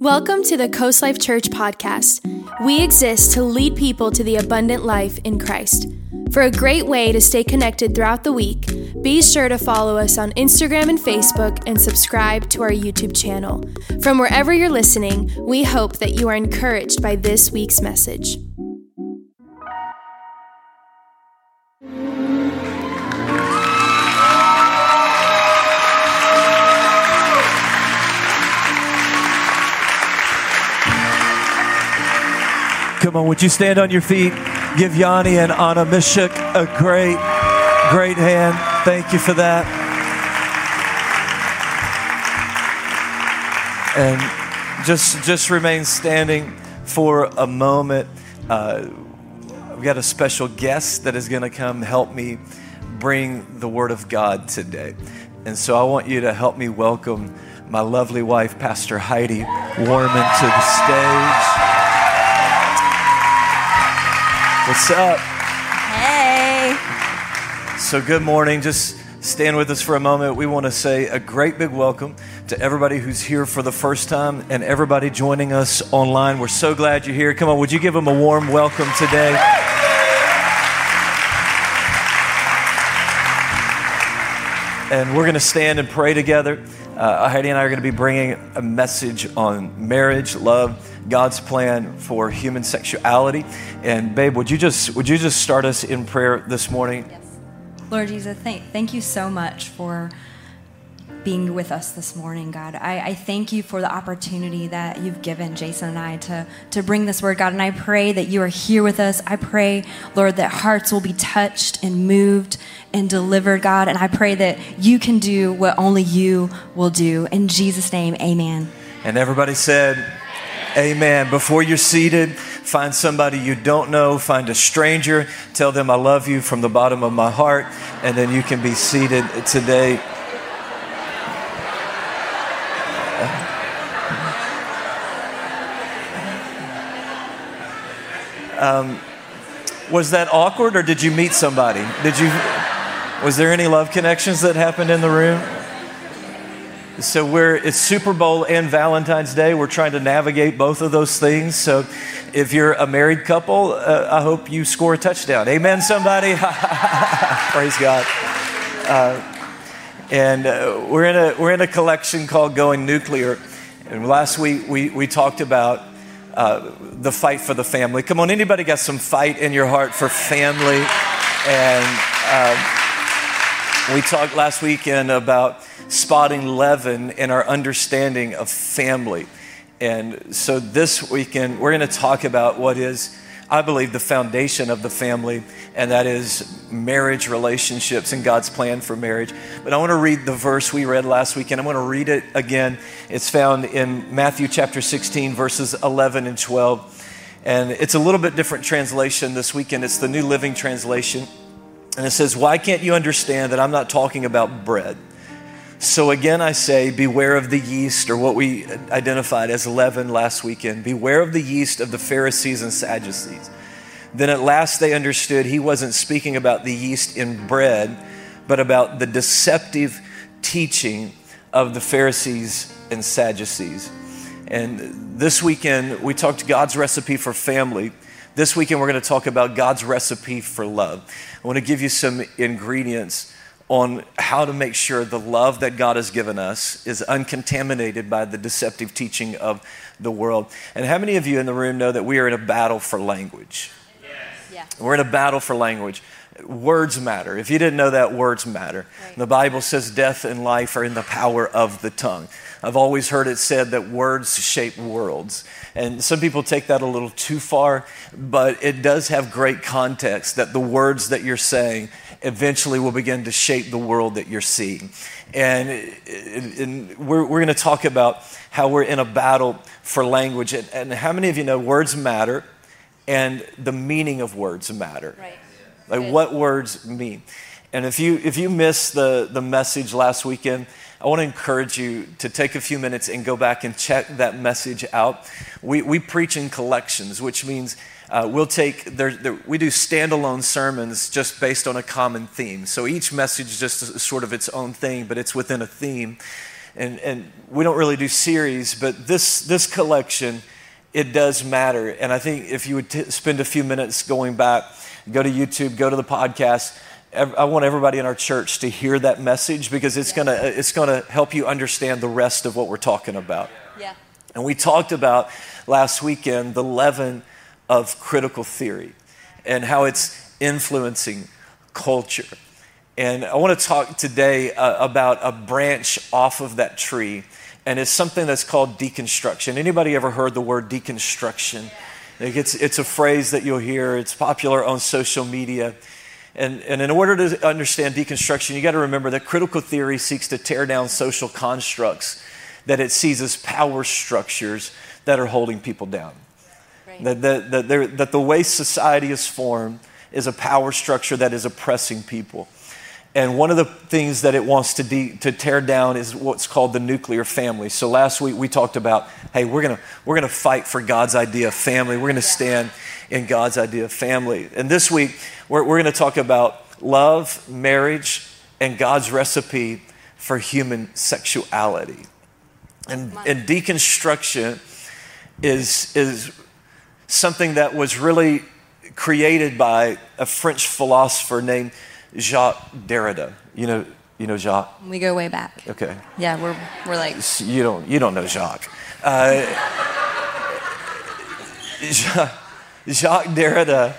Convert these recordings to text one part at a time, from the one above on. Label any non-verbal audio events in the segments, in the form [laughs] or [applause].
Welcome to the Coast Life Church podcast. We exist to lead people to the abundant life in Christ. For a great way to stay connected throughout the week, be sure to follow us on Instagram and Facebook and subscribe to our YouTube channel. From wherever you're listening, we hope that you are encouraged by this week's message. Would you stand on your feet? Give Yanni and Anna Mishuk a great, great hand. Thank you for that. And just, just remain standing for a moment. Uh, we've got a special guest that is going to come help me bring the Word of God today. And so I want you to help me welcome my lovely wife, Pastor Heidi Warman, to the stage. What's up? Hey. So, good morning. Just stand with us for a moment. We want to say a great big welcome to everybody who's here for the first time and everybody joining us online. We're so glad you're here. Come on, would you give them a warm welcome today? And we're going to stand and pray together. Uh, Heidi and I are going to be bringing a message on marriage, love, God's plan for human sexuality. And babe, would you just would you just start us in prayer this morning? Yes. Lord Jesus, thank, thank you so much for being with us this morning, God. I, I, thank you for the opportunity that you've given Jason and I to, to bring this word, God. And I pray that you are here with us. I pray, Lord, that hearts will be touched and moved and delivered, God. And I pray that you can do what only you will do. In Jesus' name, amen. And everybody said, Amen. Before you're seated, find somebody you don't know, find a stranger, tell them I love you from the bottom of my heart, and then you can be seated today. Um, was that awkward or did you meet somebody? Did you was there any love connections that happened in the room? So we're it's Super Bowl and Valentine's Day. We're trying to navigate both of those things. So if you're a married couple, uh, I hope you score a touchdown. Amen, somebody. [laughs] Praise God. Uh, and uh, we're in a we're in a collection called Going Nuclear. And last week we we talked about uh, the fight for the family. Come on, anybody got some fight in your heart for family? And uh, we talked last weekend about spotting leaven in our understanding of family. And so this weekend, we're going to talk about what is, I believe, the foundation of the family, and that is marriage relationships and God's plan for marriage. But I want to read the verse we read last weekend. I'm going to read it again. It's found in Matthew chapter 16, verses 11 and 12. And it's a little bit different translation this weekend. It's the New Living Translation. And it says, Why can't you understand that I'm not talking about bread? So again, I say, beware of the yeast, or what we identified as leaven last weekend. Beware of the yeast of the Pharisees and Sadducees. Then at last they understood he wasn't speaking about the yeast in bread, but about the deceptive teaching of the Pharisees and Sadducees. And this weekend, we talked God's recipe for family. This weekend, we're going to talk about God's recipe for love. I want to give you some ingredients on how to make sure the love that God has given us is uncontaminated by the deceptive teaching of the world. And how many of you in the room know that we are in a battle for language? Yes. Yeah. We're in a battle for language. Words matter. If you didn't know that, words matter. Right. The Bible says death and life are in the power of the tongue. I've always heard it said that words shape worlds. And some people take that a little too far, but it does have great context that the words that you're saying eventually will begin to shape the world that you're seeing. And, and we're, we're going to talk about how we're in a battle for language. And, and, how many of you know words matter and the meaning of words matter? Right. Like Good. what words mean. And if you, if you missed the, the message last weekend, I want to encourage you to take a few minutes and go back and check that message out. We, we preach in collections, which means uh, we'll take, there, there, we do standalone sermons just based on a common theme. So each message is just sort of its own thing, but it's within a theme. and, and we don't really do series, but this, this collection, it does matter. And I think if you would t- spend a few minutes going back, go to YouTube, go to the podcast, I want everybody in our church to hear that message because it's gonna it's gonna help you understand the rest of what we're talking about. Yeah. And we talked about last weekend the leaven of critical theory and how it's influencing culture. And I want to talk today uh, about a branch off of that tree, and it's something that's called deconstruction. Anybody ever heard the word deconstruction? It's, it's a phrase that you'll hear. It's popular on social media. And, and in order to understand deconstruction, you got to remember that critical theory seeks to tear down social constructs that it sees as power structures that are holding people down. Right. That, that, that, that the way society is formed is a power structure that is oppressing people. And one of the things that it wants to, de- to tear down is what's called the nuclear family. So last week we talked about, hey, we're gonna we're gonna fight for God's idea of family. We're going to stand in God's idea of family. And this week we're, we're going to talk about love, marriage, and God's recipe for human sexuality. And, and deconstruction is, is something that was really created by a French philosopher named Jacques Derrida. You know, you know Jacques. We go way back. Okay. Yeah, we're we're like. You don't you don't know Jacques. Uh, Jacques Derrida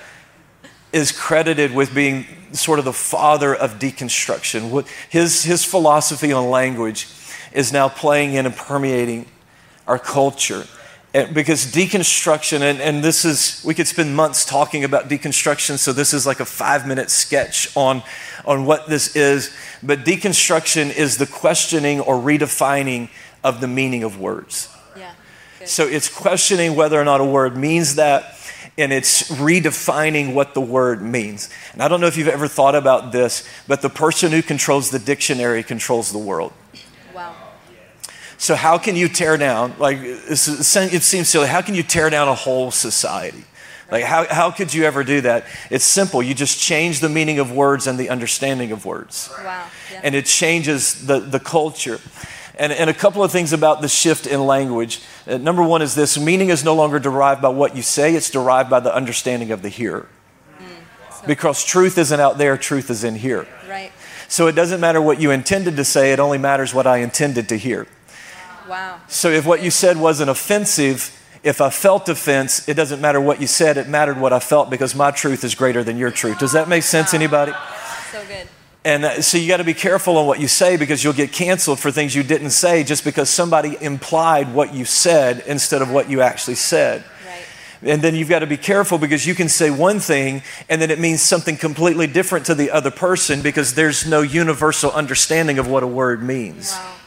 is credited with being sort of the father of deconstruction. His, his philosophy on language is now playing in and permeating our culture. And because deconstruction, and, and this is, we could spend months talking about deconstruction, so this is like a five minute sketch on, on what this is. But deconstruction is the questioning or redefining of the meaning of words. Yeah. So it's questioning whether or not a word means that, and it's redefining what the word means. And I don't know if you've ever thought about this, but the person who controls the dictionary controls the world. So, how can you tear down, like, it seems silly, how can you tear down a whole society? Like, how, how could you ever do that? It's simple. You just change the meaning of words and the understanding of words. Wow. Yeah. And it changes the, the culture. And, and a couple of things about the shift in language. Uh, number one is this meaning is no longer derived by what you say, it's derived by the understanding of the hearer. Mm, so because truth isn't out there, truth is in here. Right. So it doesn't matter what you intended to say, it only matters what I intended to hear. Wow. So if what you said wasn't offensive, if I felt offense, it doesn't matter what you said, it mattered what I felt because my truth is greater than your truth. Does that make sense, anybody? So good. And uh, so you got to be careful on what you say because you'll get canceled for things you didn't say just because somebody implied what you said instead of what you actually said. Right. And then you've got to be careful because you can say one thing and then it means something completely different to the other person because there's no universal understanding of what a word means. Wow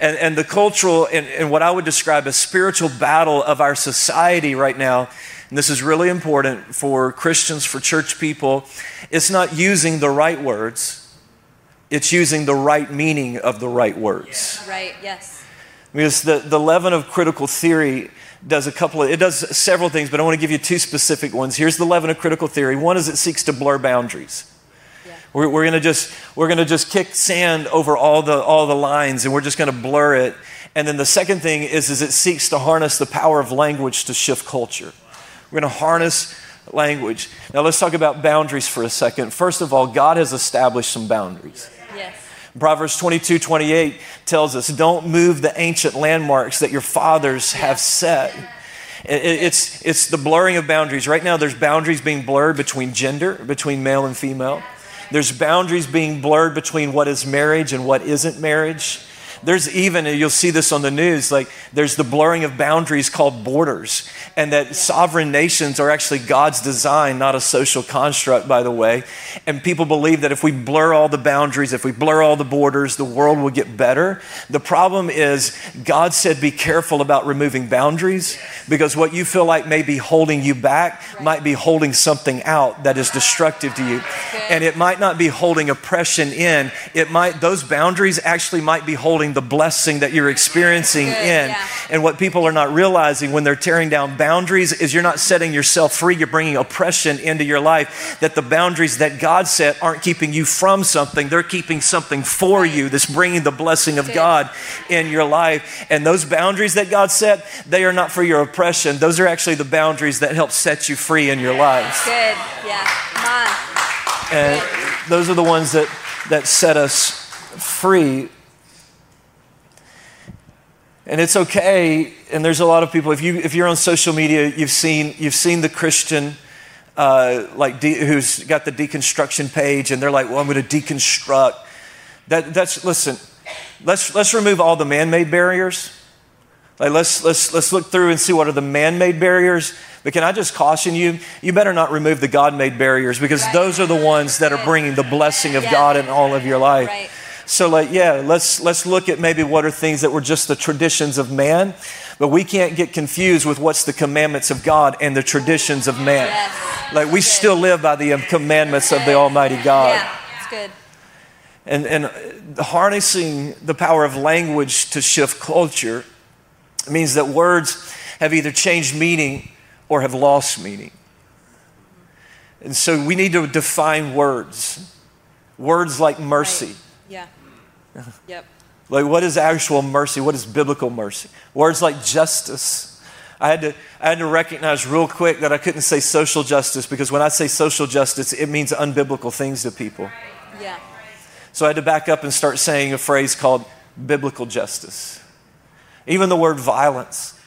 and, and the cultural and, and what I would describe as spiritual battle of our society right now, and this is really important for Christians, for church people, it's not using the right words, it's using the right meaning of the right words. Right, yes. Because the, the leaven of critical theory does a couple of, it does several things, but I want to give you two specific ones. Here's the leaven of critical theory. One is it seeks to blur boundaries. We're, we're going to just we're going to just kick sand over all the all the lines and we're just going to blur it. And then the second thing is is it seeks to harness the power of language to shift culture. We're going to harness language. Now let's talk about boundaries for a second. First of all, God has established some boundaries. Yes. Proverbs 22, 28 tells us, don't move the ancient landmarks that your fathers have set. It's, it's the blurring of boundaries. Right now, there's boundaries being blurred between gender, between male and female. There's boundaries being blurred between what is marriage and what isn't marriage. There's even, and you'll see this on the news, like there's the blurring of boundaries called borders, and that sovereign nations are actually God's design, not a social construct, by the way. And people believe that if we blur all the boundaries, if we blur all the borders, the world will get better. The problem is, God said, be careful about removing boundaries because what you feel like may be holding you back right. might be holding something out that is destructive to you. And it might not be holding oppression in, it might, those boundaries actually might be holding the blessing that you're experiencing Good, in. Yeah. And what people are not realizing when they're tearing down boundaries is you're not setting yourself free, you're bringing oppression into your life. That the boundaries that God set aren't keeping you from something, they're keeping something for you that's bringing the blessing of God in your life. And those boundaries that God set, they are not for your oppression, those are actually the boundaries that help set you free in your life. Good. Yeah. Come on. And those are the ones that, that set us free. And it's okay. And there's a lot of people. If you if you're on social media, you've seen you've seen the Christian uh, like de- who's got the deconstruction page, and they're like, "Well, I'm going to deconstruct." That that's listen. Let's let's remove all the man-made barriers. Like let's let's let's look through and see what are the man-made barriers. But can I just caution you? You better not remove the God-made barriers because Right. those are the ones that are bringing the blessing of Yeah. God in all of your life. Right. So like yeah, let's let's look at maybe what are things that were just the traditions of man, but we can't get confused with what's the commandments of God and the traditions of man. Yes. Like we still live by the commandments of the Almighty God. Yeah. It's good. And, and harnessing the power of language to shift culture means that words have either changed meaning or have lost meaning. And so we need to define words. Words like mercy. [laughs] Yep. Like, what is actual mercy? What is biblical mercy? Words like justice. I had, to, I had to recognize real quick that I couldn't say social justice because when I say social justice, it means unbiblical things to people. Yeah. So I had to back up and start saying a phrase called biblical justice. Even the word violence.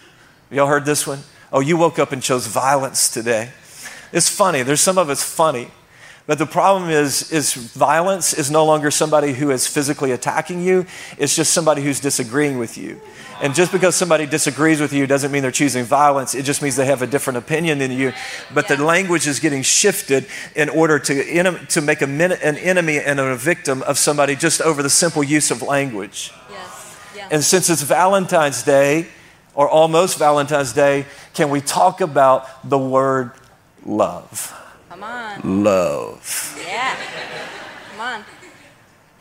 Y'all heard this one? Oh, you woke up and chose violence today. It's funny. There's some of it's funny. But the problem is, is violence is no longer somebody who is physically attacking you. It's just somebody who's disagreeing with you. And just because somebody disagrees with you doesn't mean they're choosing violence. It just means they have a different opinion than you. But the language is getting shifted in order to, to make a an enemy and a victim of somebody just over the simple use of language. Yes. Yeah. And since it's Valentine's Day, or almost Valentine's Day, can we talk about the word love? Come on. Love. Yeah. Come on.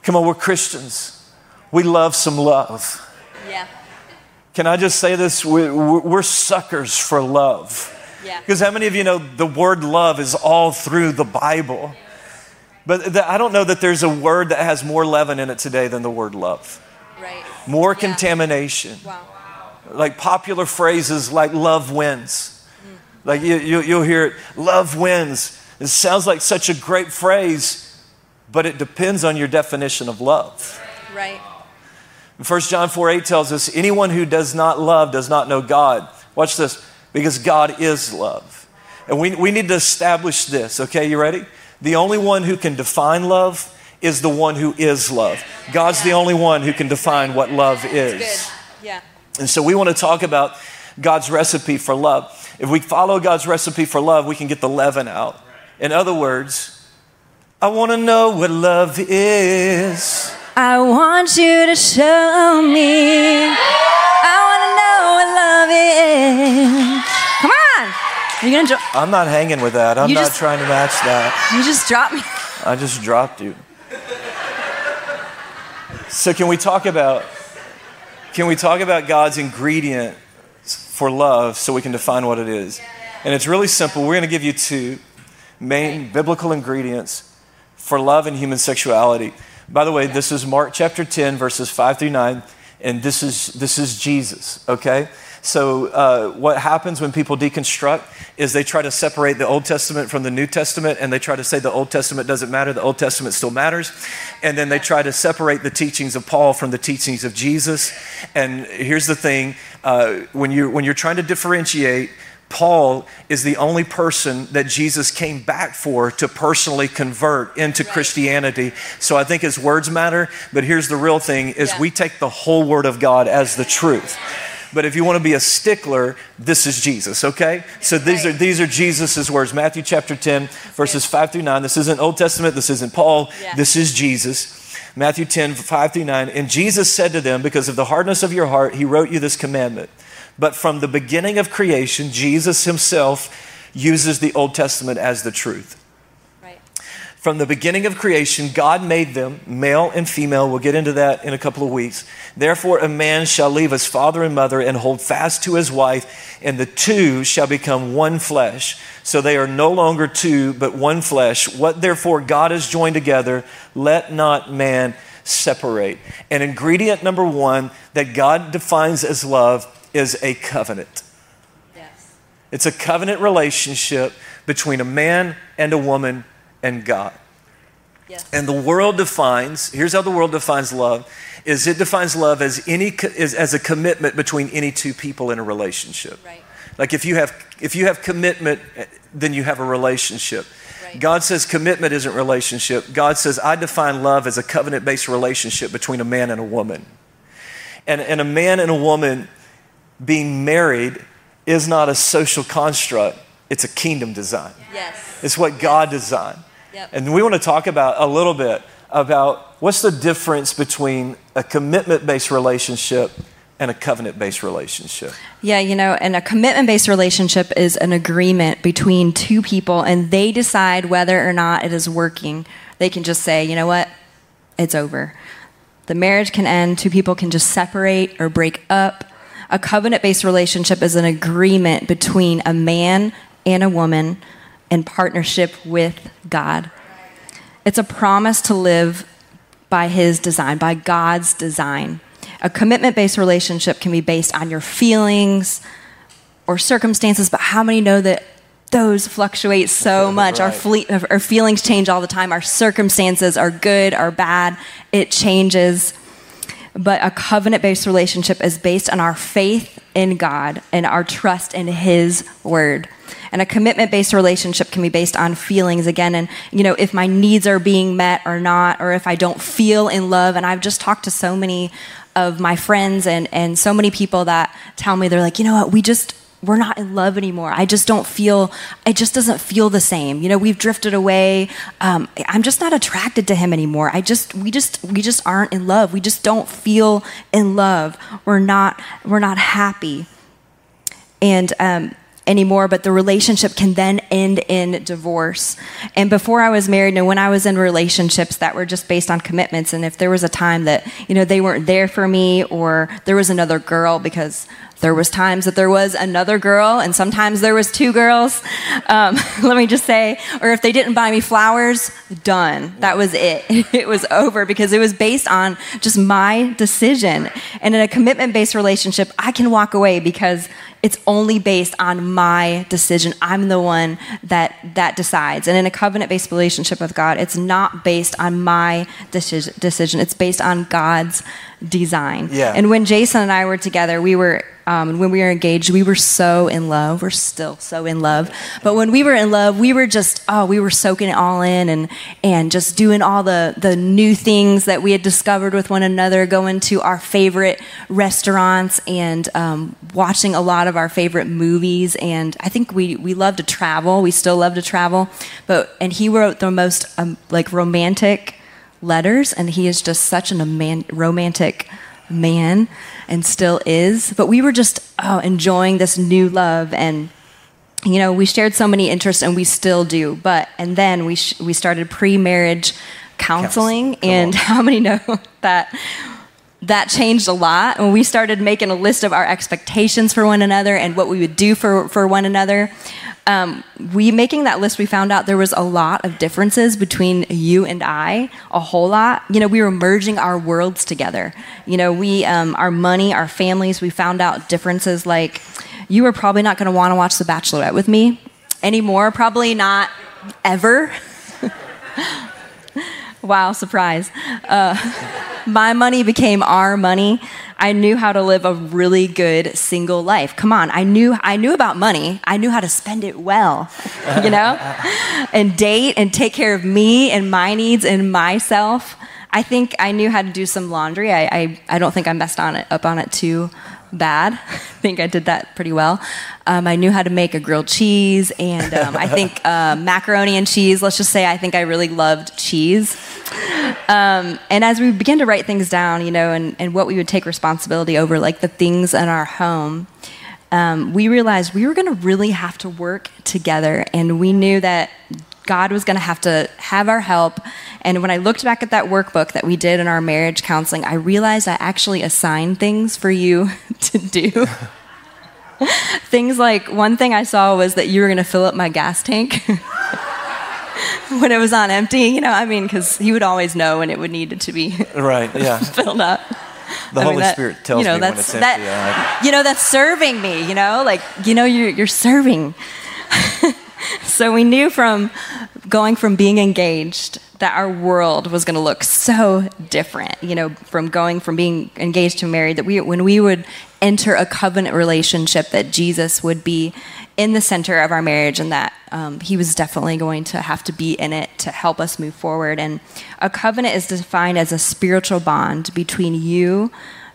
Come on, we're Christians. We love some love. Yeah. Can I just say this? We- We're suckers for love. Yeah. Because how many of you know the word love is all through the Bible? But the, I don't know that there's a word that has more leaven in it today than the word love. Right. More Yeah. contamination. Wow. like popular phrases like love wins. Mm. Like you, you, you'll hear it, love wins. It sounds like such a great phrase, but it depends on your definition of love. Right. 1 John 4 8 tells us, anyone who does not love does not know God. Watch this, because God is love. And we, we need to establish this, okay? You ready? The only one who can define love is the one who is love. God's the only one who can define what love is. Good. Yeah. And so we want to talk about God's recipe for love. If we follow God's recipe for love, we can get the leaven out. In other words, I want to know what love is. I want you to show me. I want to know what love is. Come on. Are you gonna drop? I'm not hanging with that. I'm You not just- trying to match that. You just dropped me. I just dropped you. So can we talk about can we talk about God's ingredient for love so we can define what it is? And it's really simple. We're going to give you two main biblical ingredients for love and human sexuality. By the way, this is Mark chapter 10 verses 5 through 9 and this is this is Jesus, okay? So, uh, what happens when people deconstruct is they try to separate the Old Testament from the New Testament, and they try to say the Old Testament doesn't matter, the Old Testament still matters. And then they try to separate the teachings of Paul from the teachings of Jesus. And here's the thing uh, when, you, when you're trying to differentiate, Paul is the only person that Jesus came back for to personally convert into Christianity. So I think his words matter, but here's the real thing is Yeah. we take the whole word of God as the truth. But if you want to be a stickler, this is Jesus, okay? So these are these are Jesus' words. Matthew chapter 10, verses 5 through 9. This isn't Old Testament, this isn't Paul, Yeah. this is Jesus. Matthew 10, 5 through 9. And Jesus said to them, Because of the hardness of your heart, he wrote you this commandment. But from the beginning of creation, Jesus himself uses the Old Testament as the truth. Right. From the beginning of creation, God made them, male and female. We'll get into that in a couple of weeks. Therefore, a man shall leave his father and mother and hold fast to his wife, and the two shall become one flesh. So they are no longer two, but one flesh. What therefore God has joined together, let not man separate. And ingredient number one that God defines as love is a covenant. Yes. It's a covenant relationship between a man and a woman and God. Yes. And the world defines, here's how the world defines love, is it defines love as any as, as a commitment between any two people in a relationship. Right. Like if you have if you have commitment, then you have a relationship. Right. God says commitment isn't relationship. God says I define love as a covenant-based relationship between a man and a woman. And, and a man and a woman being married is not a social construct, it's a kingdom design. Yes. It's what God designed. Yep. And we want to talk about a little bit about what's the difference between a commitment based relationship and a covenant based relationship. Yeah, you know, and a commitment based relationship is an agreement between two people and they decide whether or not it is working. They can just say, you know what, it's over. The marriage can end, two people can just separate or break up. A covenant based relationship is an agreement between a man and a woman in partnership with God. It's a promise to live by His design, by God's design. A commitment based relationship can be based on your feelings or circumstances, but how many know that those fluctuate so [laughs] much? Right. Our, fle- our feelings change all the time, our circumstances are good or bad, it changes. But a covenant based relationship is based on our faith in God and our trust in His word. And a commitment based relationship can be based on feelings again. And, you know, if my needs are being met or not, or if I don't feel in love. And I've just talked to so many of my friends and, and so many people that tell me, they're like, you know what, we just, we're not in love anymore. I just don't feel, it just doesn't feel the same. You know, we've drifted away. Um, I'm just not attracted to him anymore. I just, we just, we just aren't in love. We just don't feel in love. We're not, we're not happy. And, um, anymore, but the relationship can then end in divorce. And before I was married, and when I was in relationships that were just based on commitments, and if there was a time that, you know, they weren't there for me or there was another girl because there was times that there was another girl and sometimes there was two girls. Um, [laughs] let me just say or if they didn't buy me flowers done. That was it. [laughs] It was over because it was based on just my decision. And in a commitment based relationship i can walk away because it's only based on my decision. I'm the one that that decides. And in a covenant based relationship with god it's not based on my decision decision. It's based on god's design. Yeah. and when jason and i were together we were um, when we were engaged, we were so in love. We're still so in love. But when we were in love, we were just, oh, we were soaking it all in and, and just doing all the, the new things that we had discovered with one another, going to our favorite restaurants and um, watching a lot of our favorite movies. And I think we, we love to travel. We still love to travel. But, and he wrote the most um, like romantic letters, and he is just such an romantic man and still is. But we were just oh, enjoying this new love and you know, we shared so many interests and we still do. But and then we sh- we started pre-marriage counseling and on. [laughs] how many know [laughs] that that changed a lot when we started making a list of our expectations for one another and what we would do for, for one another um, we making that list, we found out there was a lot of differences between you and I, a whole lot. You know, we were merging our worlds together. You know, we, um, our money, our families, we found out differences like you were probably not going to want to watch The Bachelorette with me anymore, probably not ever. [laughs] wow, surprise. Uh, [laughs] my money became our money. I knew how to live a really good single life. Come on, I knew I knew about money. I knew how to spend it well, [laughs] you know, and date and take care of me and my needs and myself. I think I knew how to do some laundry. I, I, I don't think I messed on it up on it too bad. [laughs] I think I did that pretty well. Um, I knew how to make a grilled cheese, and um, I think [laughs] uh, macaroni and cheese. Let's just say I think I really loved cheese. Um, and as we began to write things down, you know, and, and what we would take responsibility over, like the things in our home, um, we realized we were going to really have to work together, and we knew that God was going to have to have our help. And when I looked back at that workbook that we did in our marriage counseling, I realized I actually assigned things for you [laughs] to do. [laughs] things like one thing I saw was that you were going to fill up my gas tank. [laughs] when it was on empty, you know, I mean, because he would always know when it would need to be right, yeah, filled up. The I Holy mean, that, Spirit tells you know, me when it's empty. That, you know, that's serving me. You know, like you know, you're you're serving. [laughs] so we knew from going from being engaged that our world was going to look so different. You know, from going from being engaged to married, that we when we would enter a covenant relationship, that Jesus would be in the center of our marriage, and that um, He was definitely going to have to be in it to help us move forward. And a covenant is defined as a spiritual bond between you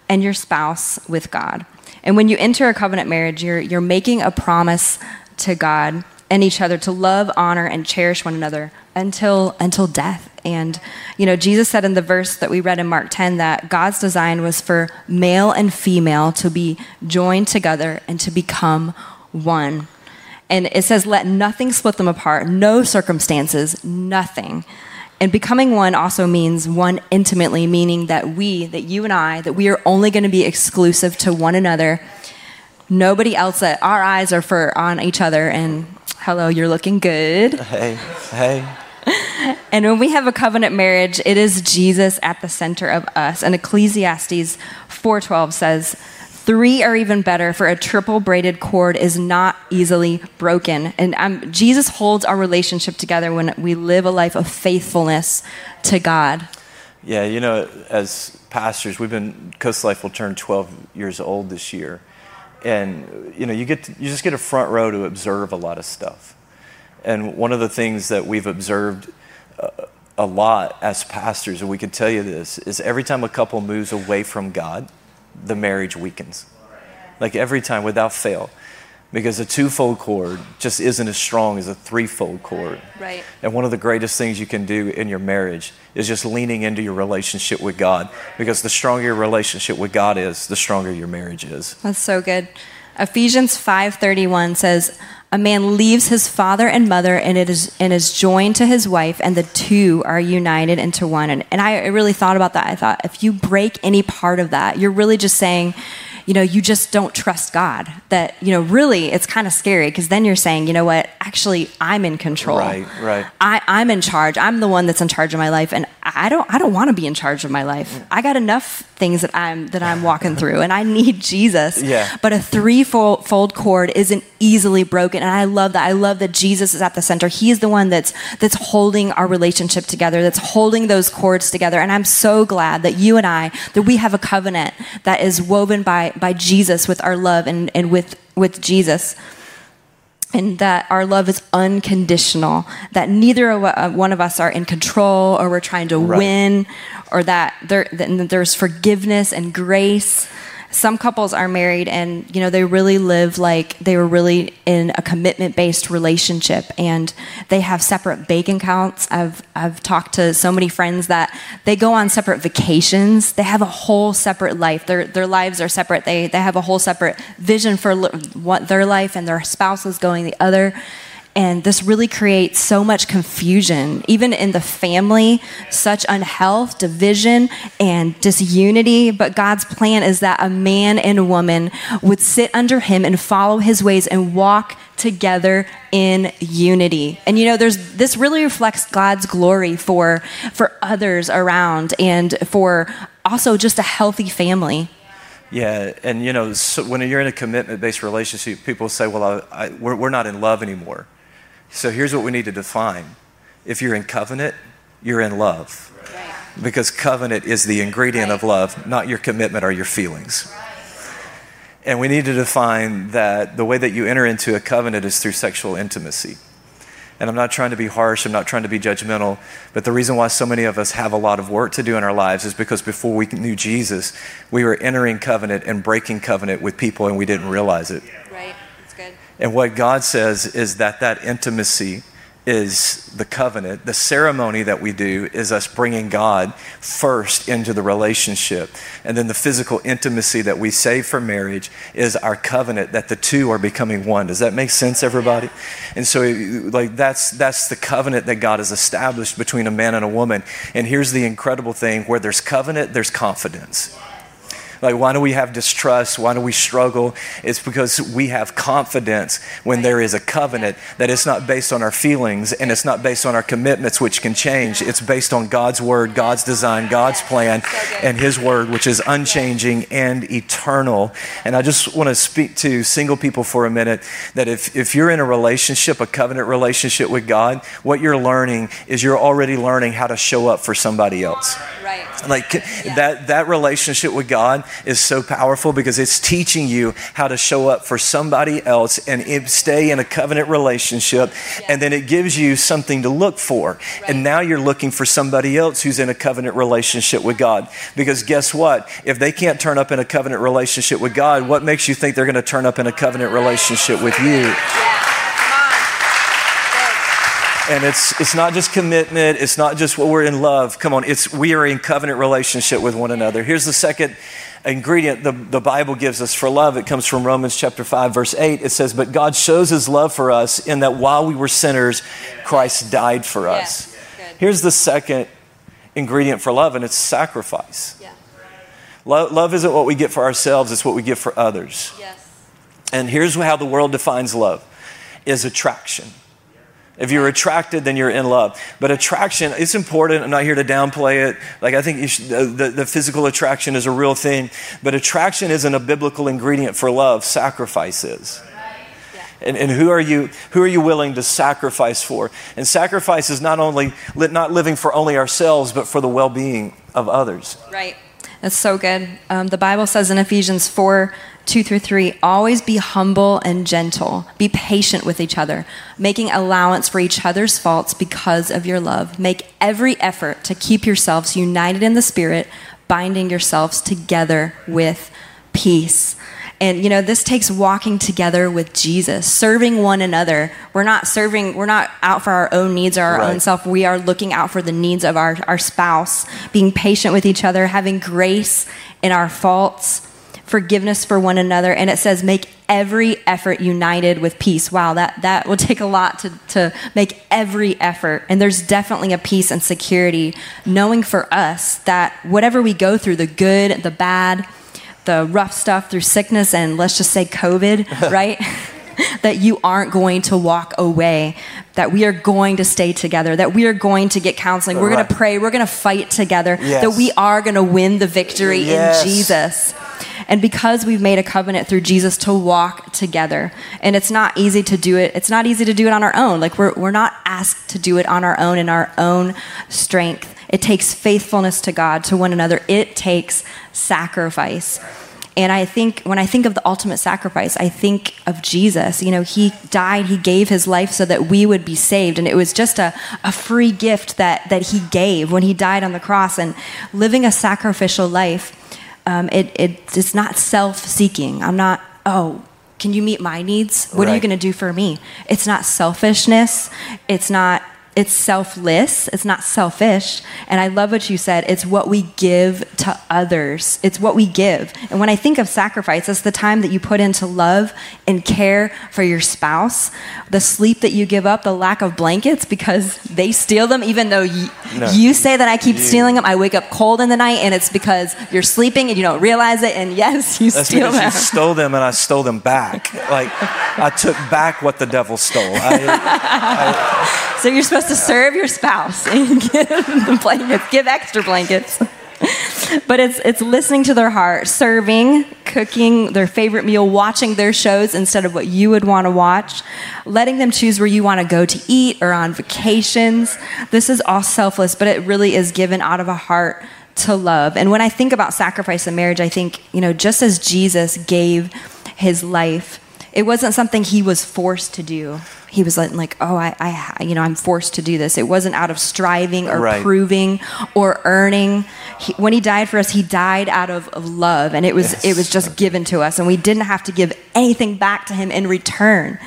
and your spouse with God. And when you enter a covenant marriage, you're you're making a promise to God and each other to love, honor, and cherish one another until until death. And you know, Jesus said in the verse that we read in Mark 10 that God's design was for male and female to be joined together and to become one. And it says, let nothing split them apart, no circumstances, nothing. And becoming one also means one intimately, meaning that we, that you and I, that we are only going to be exclusive to one another. Nobody else, that our eyes are for on each other and Hello, you're looking good. Hey, hey. [laughs] and when we have a covenant marriage, it is Jesus at the center of us. And Ecclesiastes 4:12 says, Three are even better, for a triple braided cord is not easily broken. And um, Jesus holds our relationship together when we live a life of faithfulness to God. Yeah, you know, as pastors, we've been, Coast Life will turn 12 years old this year and you know you get to, you just get a front row to observe a lot of stuff. And one of the things that we've observed uh, a lot as pastors and we can tell you this is every time a couple moves away from god the marriage weakens. Like every time without fail because a twofold cord just isn't as strong as a threefold cord. Right. And one of the greatest things you can do in your marriage is just leaning into your relationship with God because the stronger your relationship with God is, the stronger your marriage is. That's so good. Ephesians 5:31 says, "A man leaves his father and mother and it is and is joined to his wife and the two are united into one." And, and I really thought about that. I thought if you break any part of that, you're really just saying you know, you just don't trust God. That, you know, really it's kind of scary because then you're saying, you know what, actually I'm in control. Right, right. I, I'm in charge. I'm the one that's in charge of my life. And I don't I don't want to be in charge of my life. I got enough things that I'm that I'm walking through and I need Jesus. Yeah. But a threefold fold cord isn't easily broken. And I love that. I love that Jesus is at the center. He's the one that's that's holding our relationship together, that's holding those cords together. And I'm so glad that you and I, that we have a covenant that is woven by by Jesus with our love and, and with, with Jesus. And that our love is unconditional, that neither uh, one of us are in control or we're trying to right. win, or that, there, that there's forgiveness and grace some couples are married and you know they really live like they were really in a commitment based relationship and they have separate bank accounts. I've i've talked to so many friends that they go on separate vacations. They have a whole separate life. Their their lives are separate. They they have a whole separate vision for what their life and their spouse is going the other and this really creates so much confusion, even in the family, such unhealth, division, and disunity. But God's plan is that a man and a woman would sit under him and follow his ways and walk together in unity. And you know, there's this really reflects God's glory for for others around and for also just a healthy family. Yeah, and you know, so when you're in a commitment-based relationship, people say, "Well, I, I, we're, we're not in love anymore." So here's what we need to define if you're in covenant, you're in love. Because covenant is the ingredient of love, not your commitment or your feelings. And we need to define that the way that you enter into a covenant is through sexual intimacy. And I'm not trying to be harsh, I'm not trying to be judgmental, but the reason why so many of us have a lot of work to do in our lives is because before we knew Jesus, we were entering covenant and breaking covenant with people and we didn't realize it. Good. And what God says is that that intimacy is the covenant. The ceremony that we do is us bringing God first into the relationship. And then the physical intimacy that we save for marriage is our covenant that the two are becoming one. Does that make sense, everybody? And so, like, that's, that's the covenant that God has established between a man and a woman. And here's the incredible thing where there's covenant, there's confidence. Like, why do we have distrust? Why do we struggle? It's because we have confidence when there is a covenant that it's not based on our feelings and it's not based on our commitments, which can change. It's based on God's word, God's design, God's plan, and His word, which is unchanging and eternal. And I just want to speak to single people for a minute that if, if you're in a relationship, a covenant relationship with God, what you're learning is you're already learning how to show up for somebody else. Right. Like yeah. that, that relationship with God is so powerful because it's teaching you how to show up for somebody else and stay in a covenant relationship. Yeah. And then it gives you something to look for. Right. And now you're looking for somebody else who's in a covenant relationship with God. Because guess what? If they can't turn up in a covenant relationship with God, what makes you think they're going to turn up in a covenant relationship with you? Yeah. And it's, it's not just commitment, it's not just what we're in love. Come on, it's we are in covenant relationship with one another. Here's the second ingredient the, the Bible gives us for love. It comes from Romans chapter 5, verse 8. It says, But God shows his love for us in that while we were sinners, Christ died for us. Here's the second ingredient for love, and it's sacrifice. Yeah. Love, love isn't what we get for ourselves, it's what we get for others. Yes. And here's how the world defines love is attraction. If you're attracted, then you're in love. But attraction, it's important. I'm not here to downplay it. Like, I think should, the, the physical attraction is a real thing. But attraction isn't a biblical ingredient for love, sacrifice is. And, and, who are you who are you willing to sacrifice for and sacrifice is not only not living for only ourselves but for the well-being of others right that's so good. Um, the bible says in ephesians 4 2 through 3 always be humble and gentle. Be patient with each other making allowance for each other's faults because of your love. Make every effort to keep yourselves united in the spirit binding yourselves together with peace and you know this takes walking together with jesus serving one another we're not serving we're not out for our own needs or our right. own self we are looking out for the needs of our, our spouse being patient with each other having grace in our faults forgiveness for one another, and it says, make every effort united with peace. Wow, that, that will take a lot to, to make every effort. And there's definitely a peace and security knowing for us that whatever we go through, the good, the bad, the rough stuff through sickness, and let's just say COVID, [laughs] right? [laughs] that you aren't going to walk away, that we are going to stay together, that we are going to get counseling, we're right. going to pray, we're going to fight together, yes. that we are going to win the victory yes. in Jesus. And because we've made a covenant through Jesus to walk together, and it's not easy to do it, it's not easy to do it on our own. Like we're, we're not asked to do it on our own in our own strength. It takes faithfulness to God, to one another. It takes sacrifice. And I think when I think of the ultimate sacrifice, I think of Jesus. You know, he died, he gave his life so that we would be saved. And it was just a, a free gift that, that he gave when he died on the cross. And living a sacrificial life, um, it, it, it's not self seeking. I'm not, oh, can you meet my needs? What right. are you going to do for me? It's not selfishness. It's not it's selfless, it's not selfish. And I love what you said. It's what we give to others. It's what we give. And when I think of sacrifice, it's the time that you put into love and care for your spouse, the sleep that you give up, the lack of blankets because they steal them, even though you, no. you say that I keep you. stealing them. I wake up cold in the night and it's because you're sleeping and you don't realize it. And yes, you That's steal them. You stole them and I stole them back. Like I took back what the devil stole. I, [laughs] I, so you're supposed supposed to serve your spouse [laughs] and give the blankets, give extra blankets. [laughs] but it's it's listening to their heart, serving, cooking their favorite meal, watching their shows instead of what you would want to watch, letting them choose where you want to go to eat or on vacations. This is all selfless, but it really is given out of a heart to love. And when I think about sacrifice in marriage, I think, you know, just as Jesus gave his life, it wasn't something he was forced to do he was like, oh, I, I, you know, I'm forced to do this. It wasn't out of striving or right. proving or earning. He, when he died for us, he died out of, of love, and it was yes. it was just given to us, and we didn't have to give anything back to him in return.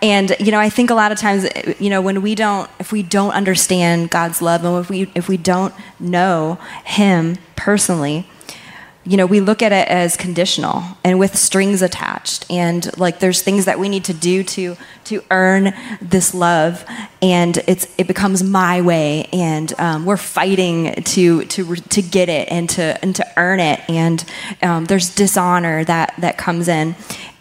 And you know, I think a lot of times, you know, when we don't, if we don't understand God's love, and if we if we don't know Him personally, you know, we look at it as conditional and with strings attached. And like there's things that we need to do to to earn this love, and it's it becomes my way, and um, we're fighting to to to get it and to and to earn it, and um, there's dishonor that that comes in,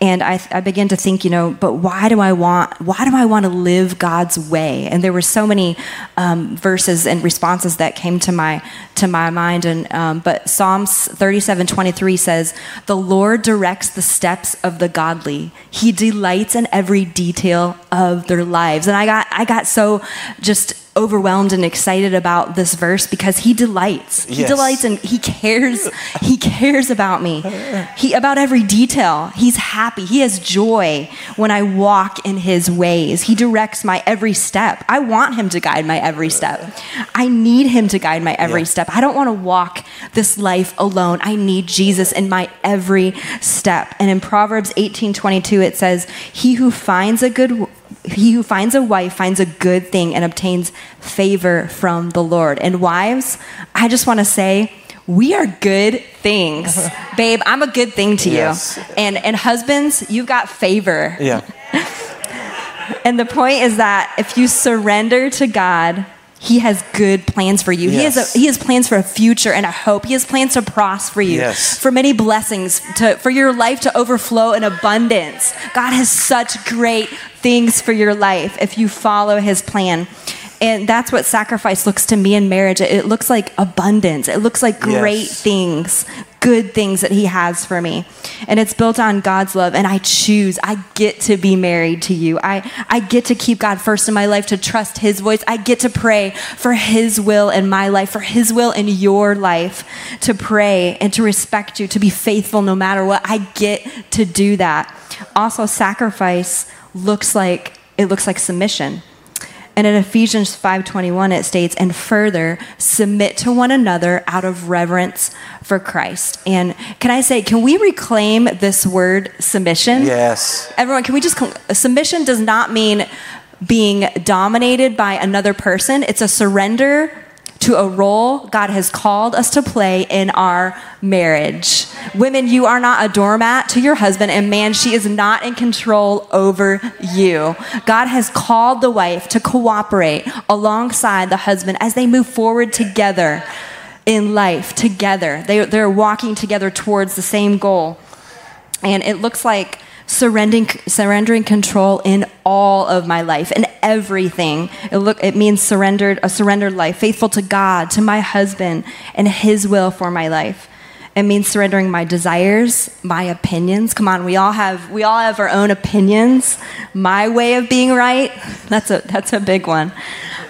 and I, I began to think, you know, but why do I want why do I want to live God's way? And there were so many um, verses and responses that came to my to my mind, and um, but Psalms thirty seven twenty three says, "The Lord directs the steps of the godly; He delights in every detail of their lives." And I got I got so just overwhelmed and excited about this verse because he delights. He yes. delights and he cares. he cares about me. He about every detail. He's happy. He has joy when I walk in his ways. He directs my every step. I want him to guide my every step. I need him to guide my every yeah. step. I don't want to walk this life alone. I need Jesus in my every step. And in Proverbs 18:22 it says, "He who finds a good he who finds a wife finds a good thing and obtains favor from the Lord. And wives, I just want to say, we are good things. [laughs] Babe, I'm a good thing to yes. you. And and husbands, you've got favor. Yeah. [laughs] and the point is that if you surrender to God, he has good plans for you. Yes. He, has a, he has plans for a future and a hope. He has plans to prosper you, yes. for many blessings, to, for your life to overflow in abundance. God has such great things for your life if you follow His plan. And that's what sacrifice looks to me in marriage. It looks like abundance. It looks like great yes. things, good things that He has for me. And it's built on God's love. And I choose, I get to be married to you. I, I get to keep God first in my life, to trust His voice. I get to pray for His will in my life, for His will in your life, to pray and to respect you, to be faithful no matter what. I get to do that. Also, sacrifice looks like it looks like submission and in Ephesians 5:21 it states and further submit to one another out of reverence for Christ. And can I say can we reclaim this word submission? Yes. Everyone can we just submission does not mean being dominated by another person. It's a surrender to a role God has called us to play in our marriage. Women, you are not a doormat to your husband, and man, she is not in control over you. God has called the wife to cooperate alongside the husband as they move forward together in life, together. They, they're walking together towards the same goal. And it looks like surrendering, surrendering control in all of my life and everything. It, look, it means surrendered, a surrendered life, faithful to God, to my husband, and his will for my life. It means surrendering my desires, my opinions. Come on, we all have we all have our own opinions. My way of being right, [laughs] that's a that's a big one.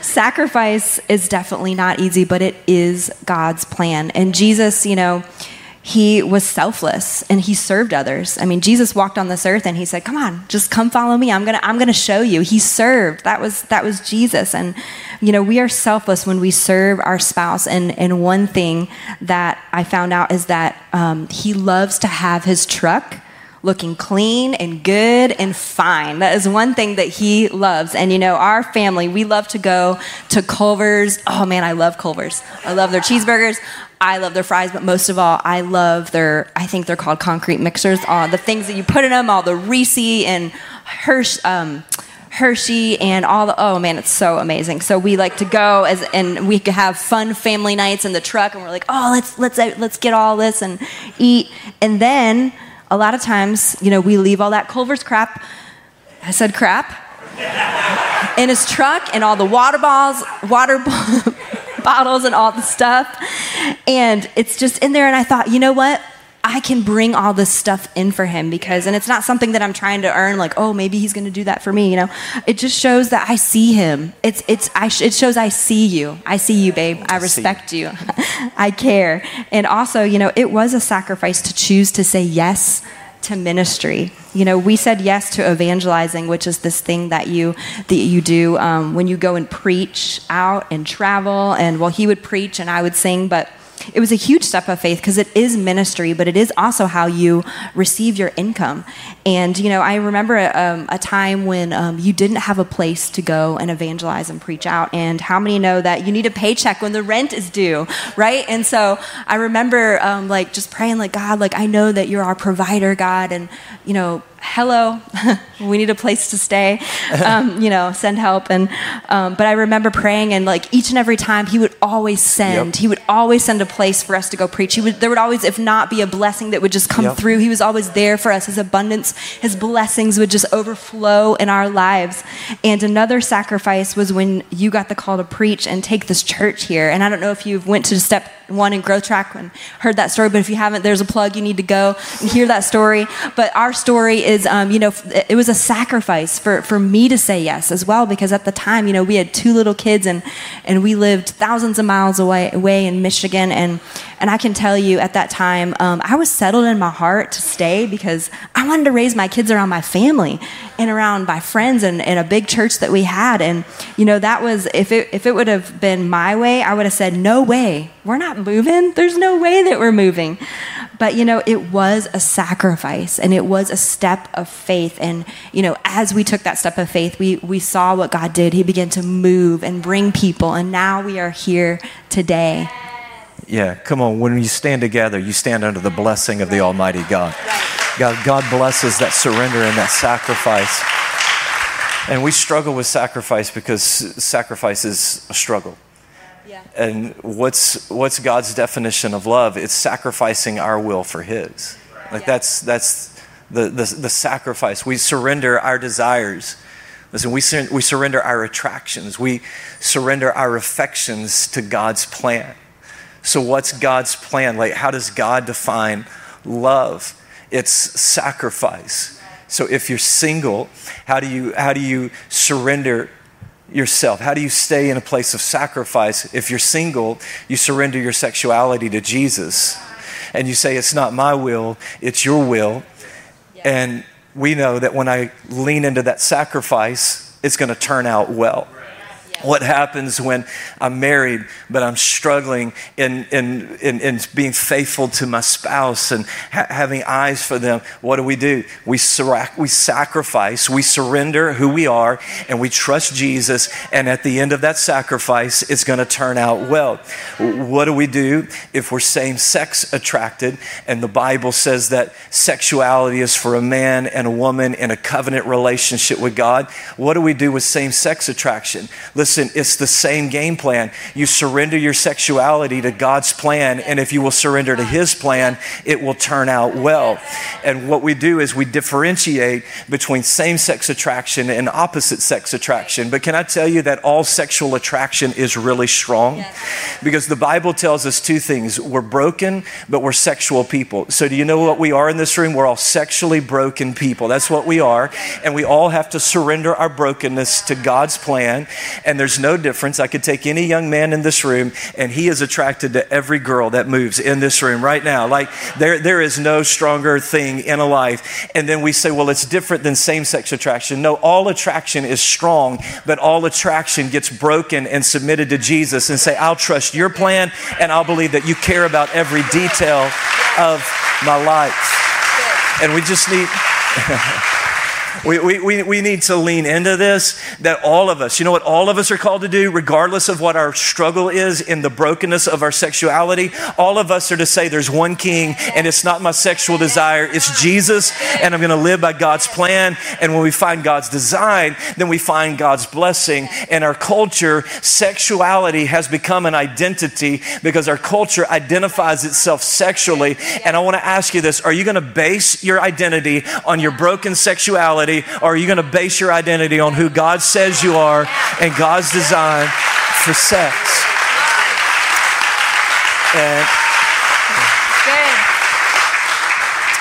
Sacrifice is definitely not easy, but it is God's plan. And Jesus, you know, he was selfless and he served others. I mean, Jesus walked on this earth and he said, "Come on, just come follow me. I'm going to I'm going to show you." He served. That was that was Jesus. And you know, we are selfless when we serve our spouse and and one thing that I found out is that um, he loves to have his truck looking clean and good and fine. That is one thing that he loves. And you know, our family, we love to go to Culver's. Oh man, I love Culver's. I love their cheeseburgers. I love their fries, but most of all, I love their, I think they're called concrete mixers, all the things that you put in them, all the Reese and Hershey, um, Hershey and all the, oh man, it's so amazing. So we like to go as, and we could have fun family nights in the truck and we're like, oh, let's, let's, let's get all this and eat. And then a lot of times, you know, we leave all that Culver's crap, I said crap, in his truck and all the water balls, water [laughs] bottles and all the stuff. And it's just in there. And I thought, you know what? I can bring all this stuff in for him because, and it's not something that I'm trying to earn, like, oh, maybe he's going to do that for me, you know. It just shows that I see him. It's, it's, I sh- it shows I see you. I see you, babe. I respect you. [laughs] I care. And also, you know, it was a sacrifice to choose to say yes to ministry. You know, we said yes to evangelizing, which is this thing that you that you do um, when you go and preach out and travel. And well, he would preach and I would sing, but it was a huge step of faith because it is ministry, but it is also how you receive your income. And, you know, I remember um, a time when um, you didn't have a place to go and evangelize and preach out. And how many know that you need a paycheck when the rent is due, right? And so I remember um, like just praying, like, God, like, I know that you're our provider, God. And, you know, hello, [laughs] we need a place to stay, [laughs] um, you know, send help. And, um, but I remember praying and like each and every time he would always send, yep. he would always send a place for us to go preach. He would, there would always, if not be a blessing that would just come yep. through, he was always there for us. His abundance, his blessings would just overflow in our lives. And another sacrifice was when you got the call to preach and take this church here. And I don't know if you've went to step one in growth track and heard that story, but if you haven't, there's a plug. You need to go and hear that story. But our story is, um, you know, it was a sacrifice for, for me to say yes as well, because at the time, you know, we had two little kids and, and we lived thousands of miles away, away in Michigan. And, and I can tell you at that time, um, I was settled in my heart to stay because I wanted to raise my kids around my family and around by friends and, and a big church that we had. And, you know, that was, if it, if it would have been my way, I would have said, no way, we're not moving. There's no way that we're moving. But, you know, it was a sacrifice and it was a step of faith. And, you know, as we took that step of faith, we, we saw what God did. He began to move and bring people. And now we are here today. Yeah, come on. When you stand together, you stand under the blessing of the Almighty God. God, God blesses that surrender and that sacrifice. And we struggle with sacrifice because sacrifice is a struggle. Yeah. And what's, what's God's definition of love? It's sacrificing our will for His. Like that's, that's the, the, the sacrifice. We surrender our desires. Listen, we, sur- we surrender our attractions. We surrender our affections to God's plan. So, what's God's plan? Like, how does God define love? It's sacrifice. So, if you're single, how do you, how do you surrender yourself? How do you stay in a place of sacrifice? If you're single, you surrender your sexuality to Jesus and you say, It's not my will, it's your will. And we know that when I lean into that sacrifice, it's going to turn out well. What happens when I'm married, but I'm struggling in, in, in, in being faithful to my spouse and ha- having eyes for them? What do we do? We, sur- we sacrifice, we surrender who we are, and we trust Jesus. And at the end of that sacrifice, it's going to turn out well. What do we do if we're same sex attracted? And the Bible says that sexuality is for a man and a woman in a covenant relationship with God. What do we do with same sex attraction? Listen Listen, it's the same game plan. You surrender your sexuality to God's plan, and if you will surrender to His plan, it will turn out well. And what we do is we differentiate between same sex attraction and opposite sex attraction. But can I tell you that all sexual attraction is really strong? Because the Bible tells us two things we're broken, but we're sexual people. So, do you know what we are in this room? We're all sexually broken people. That's what we are. And we all have to surrender our brokenness to God's plan. And there's no difference. I could take any young man in this room, and he is attracted to every girl that moves in this room right now. Like, there, there is no stronger thing in a life. And then we say, well, it's different than same sex attraction. No, all attraction is strong, but all attraction gets broken and submitted to Jesus and say, I'll trust your plan, and I'll believe that you care about every detail of my life. And we just need. [laughs] We, we, we need to lean into this that all of us, you know what all of us are called to do, regardless of what our struggle is in the brokenness of our sexuality? All of us are to say there's one king and it's not my sexual desire, it's Jesus, and I'm going to live by God's plan. And when we find God's design, then we find God's blessing. In our culture, sexuality has become an identity because our culture identifies itself sexually. And I want to ask you this are you going to base your identity on your broken sexuality? Identity, or are you going to base your identity on who God says you are and God's design for sex? And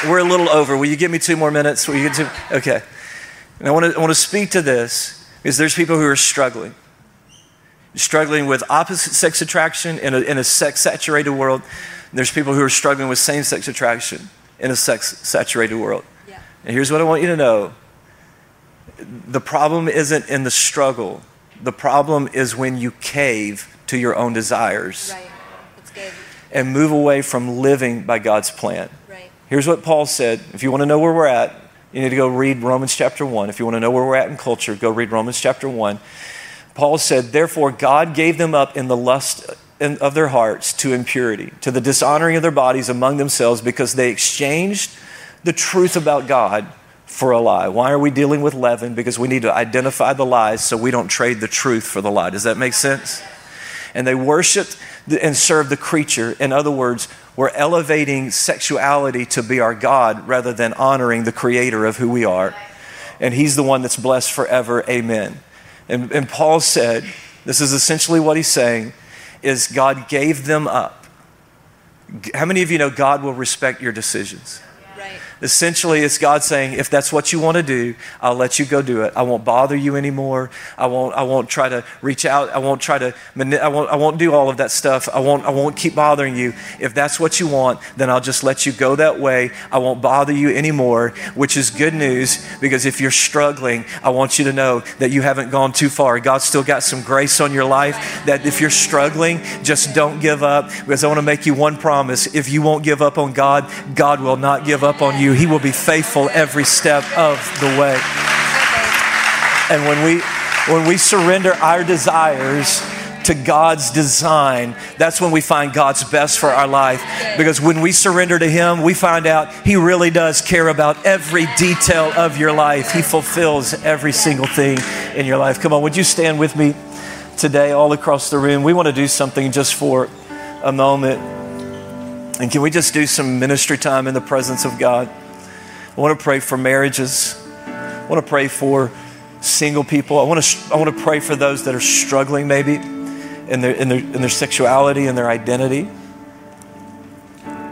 we're a little over. Will you give me two more minutes? Will you get to, okay. And I want to, I want to speak to this because there's people who are struggling. Struggling with opposite sex attraction in a, in a sex saturated world. There's people who are struggling with same sex attraction in a sex saturated world. Yeah. And here's what I want you to know the problem isn't in the struggle. The problem is when you cave to your own desires. Right. And move away from living by God's plan. Right. Here's what Paul said. If you want to know where we're at, you need to go read Romans chapter 1. If you want to know where we're at in culture, go read Romans chapter 1. Paul said, Therefore, God gave them up in the lust of their hearts to impurity, to the dishonoring of their bodies among themselves, because they exchanged the truth about God for a lie. Why are we dealing with leaven? Because we need to identify the lies so we don't trade the truth for the lie. Does that make sense? And they worshiped and served the creature. In other words, we're elevating sexuality to be our God rather than honoring the creator of who we are. And he's the one that's blessed forever. Amen. And, and Paul said, this is essentially what he's saying, is God gave them up. How many of you know God will respect your decisions? Essentially, it's God saying, if that's what you want to do, I'll let you go do it. I won't bother you anymore. I won't, I won't try to reach out. I won't try to, I won't, I won't do all of that stuff. I won't, I won't keep bothering you. If that's what you want, then I'll just let you go that way. I won't bother you anymore, which is good news because if you're struggling, I want you to know that you haven't gone too far. God's still got some grace on your life that if you're struggling, just don't give up because I want to make you one promise. If you won't give up on God, God will not give up on you. He will be faithful every step of the way. And when we when we surrender our desires to God's design, that's when we find God's best for our life. Because when we surrender to Him, we find out He really does care about every detail of your life. He fulfills every single thing in your life. Come on, would you stand with me today, all across the room? We want to do something just for a moment. And can we just do some ministry time in the presence of God? I want to pray for marriages. I want to pray for single people. I want to, I want to pray for those that are struggling maybe in their, in, their, in their sexuality and their identity.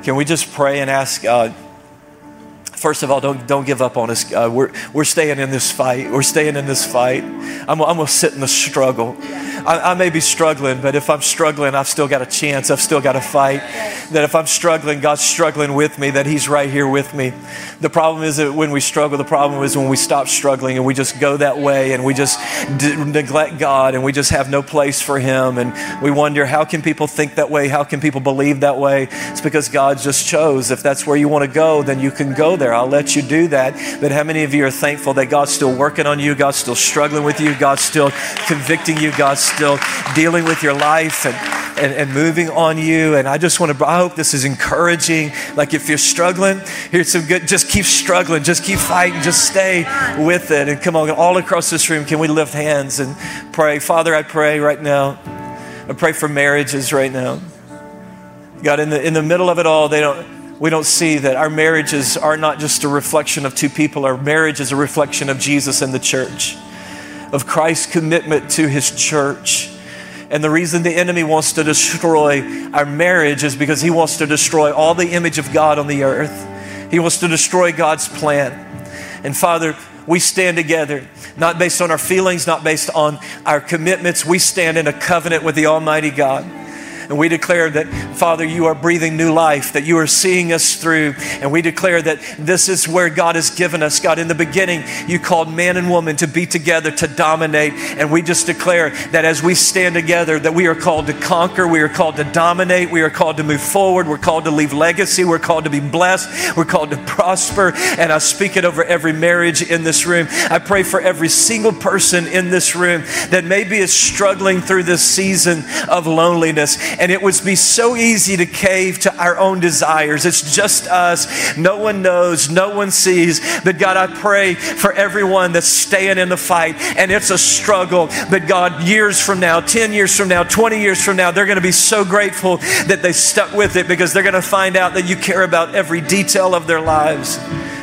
Can we just pray and ask God? First of all, don't, don't give up on us. Uh, we're, we're staying in this fight. We're staying in this fight. I'm, I'm going to sit in the struggle. I, I, may be struggling, but if I'm struggling, I've still got a chance. I've still got a fight. That if I'm struggling, God's struggling with me, that He's right here with me. The problem is that when we struggle, the problem is when we stop struggling and we just go that way and we just d- neglect God and we just have no place for Him. And we wonder, how can people think that way? How can people believe that way? It's because God just chose. If that's where you want to go, then you can go there. I'll let you do that. But how many of you are thankful that God's still working on you? God's still struggling with you? God's still convicting you? God's still dealing with your life and, and, and moving on you. And I just want to, I hope this is encouraging. Like if you're struggling, here's some good, just keep struggling, just keep fighting, just stay with it. And come on, all across this room, can we lift hands and pray? Father, I pray right now. I pray for marriages right now. God, in the, in the middle of it all, they don't, we don't see that our marriages are not just a reflection of two people. Our marriage is a reflection of Jesus and the church of Christ's commitment to his church. And the reason the enemy wants to destroy our marriage is because he wants to destroy all the image of God on the earth. He wants to destroy God's plan. And Father, we stand together, not based on our feelings, not based on our commitments. We stand in a covenant with the Almighty God. And we declare that, Father, you are breathing new life, that you are seeing us through. And we declare that this is where God has given us. God, in the beginning, you called man and woman to be together, to dominate. And we just declare that as we stand together, that we are called to conquer, we are called to dominate, we are called to move forward, we're called to leave legacy, we're called to be blessed, we're called to prosper. And I speak it over every marriage in this room. I pray for every single person in this room that maybe is struggling through this season of loneliness and it would be so easy to cave to our own desires. It's just us. No one knows, no one sees. But God, I pray for everyone that's staying in the fight, and it's a struggle. But God, years from now, 10 years from now, 20 years from now, they're going to be so grateful that they stuck with it because they're going to find out that you care about every detail of their lives.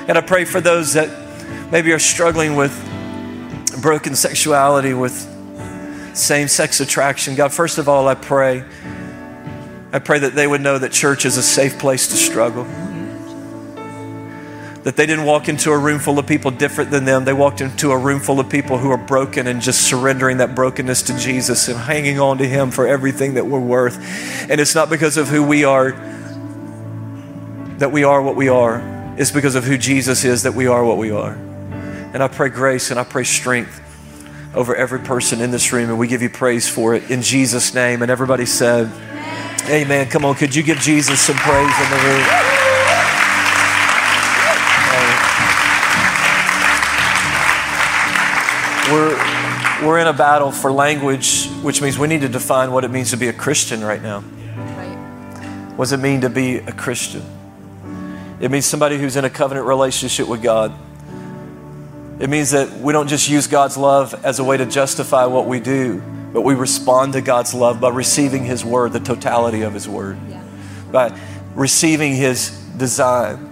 And I pray for those that maybe are struggling with broken sexuality, with same sex attraction. God, first of all, I pray I pray that they would know that church is a safe place to struggle. That they didn't walk into a room full of people different than them. They walked into a room full of people who are broken and just surrendering that brokenness to Jesus and hanging on to Him for everything that we're worth. And it's not because of who we are that we are what we are, it's because of who Jesus is that we are what we are. And I pray grace and I pray strength over every person in this room, and we give you praise for it in Jesus' name. And everybody said, Amen. Come on, could you give Jesus some praise in the room? We're, we're in a battle for language, which means we need to define what it means to be a Christian right now. What does it mean to be a Christian? It means somebody who's in a covenant relationship with God. It means that we don't just use God's love as a way to justify what we do, but we respond to God's love by receiving His word, the totality of His word, yeah. by receiving His design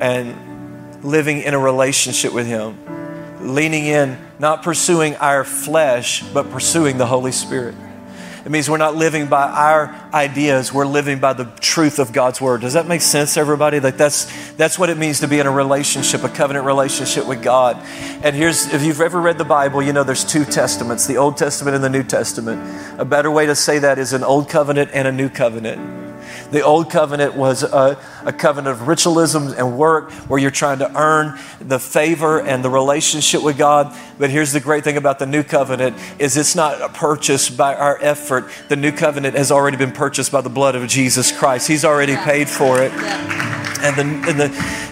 and living in a relationship with Him, leaning in, not pursuing our flesh, but pursuing the Holy Spirit. It means we're not living by our ideas, we're living by the truth of God's word. Does that make sense, everybody? Like that's that's what it means to be in a relationship, a covenant relationship with God. And here's if you've ever read the Bible, you know there's two testaments, the Old Testament and the New Testament. A better way to say that is an old covenant and a new covenant. The old covenant was a, a covenant of ritualism and work where you're trying to earn the favor and the relationship with God. But here's the great thing about the new covenant is it's not purchased by our effort. The new covenant has already been purchased by the blood of Jesus Christ. He's already paid for it. And the, and the,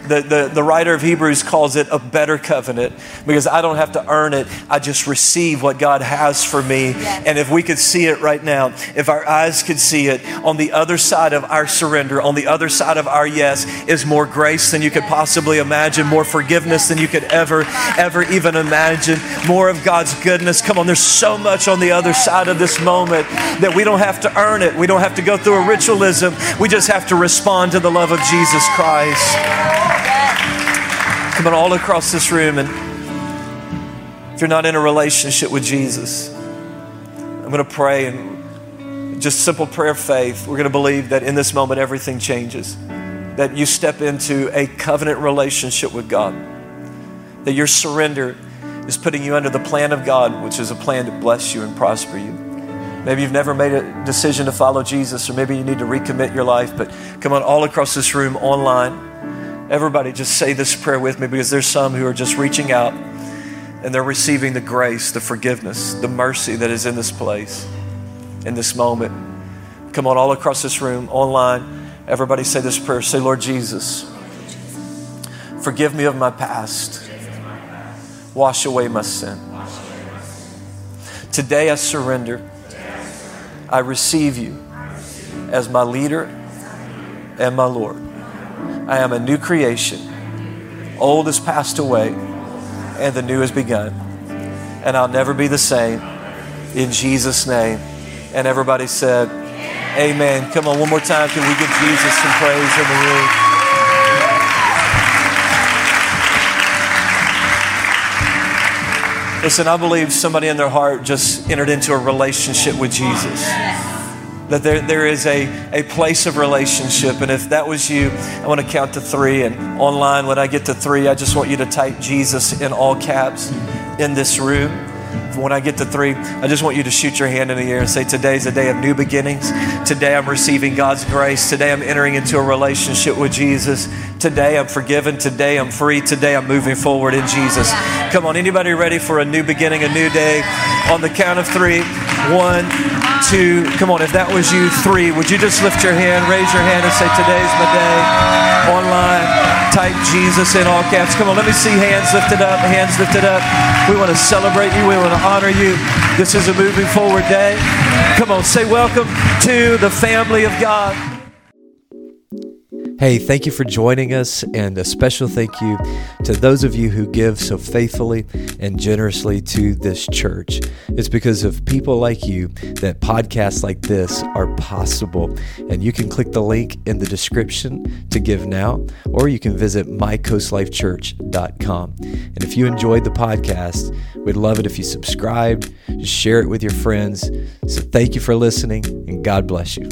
the, the, the, writer of Hebrews calls it a better covenant because I don't have to earn it. I just receive what God has for me. Yes. And if we could see it right now, if our eyes could see it, on the other side of our surrender, on the other side of our yes, is more grace than you could possibly imagine, more forgiveness than you could ever, ever even imagine, more of God's goodness. Come on, there's so much on the other side of this moment that we don't have to earn it. We don't have to go through a ritualism. We just have to respond to the love of Jesus Christ. Come on, all across this room. And if you're not in a relationship with Jesus, I'm going to pray and just simple prayer of faith. We're going to believe that in this moment everything changes. That you step into a covenant relationship with God. That your surrender is putting you under the plan of God, which is a plan to bless you and prosper you. Maybe you've never made a decision to follow Jesus, or maybe you need to recommit your life. But come on, all across this room, online, everybody just say this prayer with me because there's some who are just reaching out and they're receiving the grace, the forgiveness, the mercy that is in this place, in this moment. Come on, all across this room, online, everybody say this prayer. Say, Lord Jesus, forgive me of my past, wash away my sin. Today I surrender I receive you as my leader and my Lord. I am a new creation. Old has passed away and the new has begun. And I'll never be the same in Jesus' name. And everybody said, Amen. Come on, one more time. Can we give Jesus some praise in the room? Listen, I believe somebody in their heart just entered into a relationship with Jesus. That there, there is a, a place of relationship. And if that was you, I want to count to three. And online, when I get to three, I just want you to type Jesus in all caps in this room. When I get to three, I just want you to shoot your hand in the air and say, Today's a day of new beginnings. Today I'm receiving God's grace. Today I'm entering into a relationship with Jesus. Today I'm forgiven. Today I'm free. Today I'm moving forward in Jesus. Come on, anybody ready for a new beginning, a new day? On the count of three, one, two. Come on, if that was you, three, would you just lift your hand, raise your hand, and say, Today's my day? Online, type Jesus in all caps. Come on, let me see hands lifted up, hands lifted up. We want to celebrate you, we want to honor you. This is a moving forward day. Come on, say welcome to the family of God. Hey, thank you for joining us, and a special thank you to those of you who give so faithfully and generously to this church. It's because of people like you that podcasts like this are possible. And you can click the link in the description to give now, or you can visit mycoastlifechurch.com. And if you enjoyed the podcast, we'd love it if you subscribed, share it with your friends. So thank you for listening, and God bless you.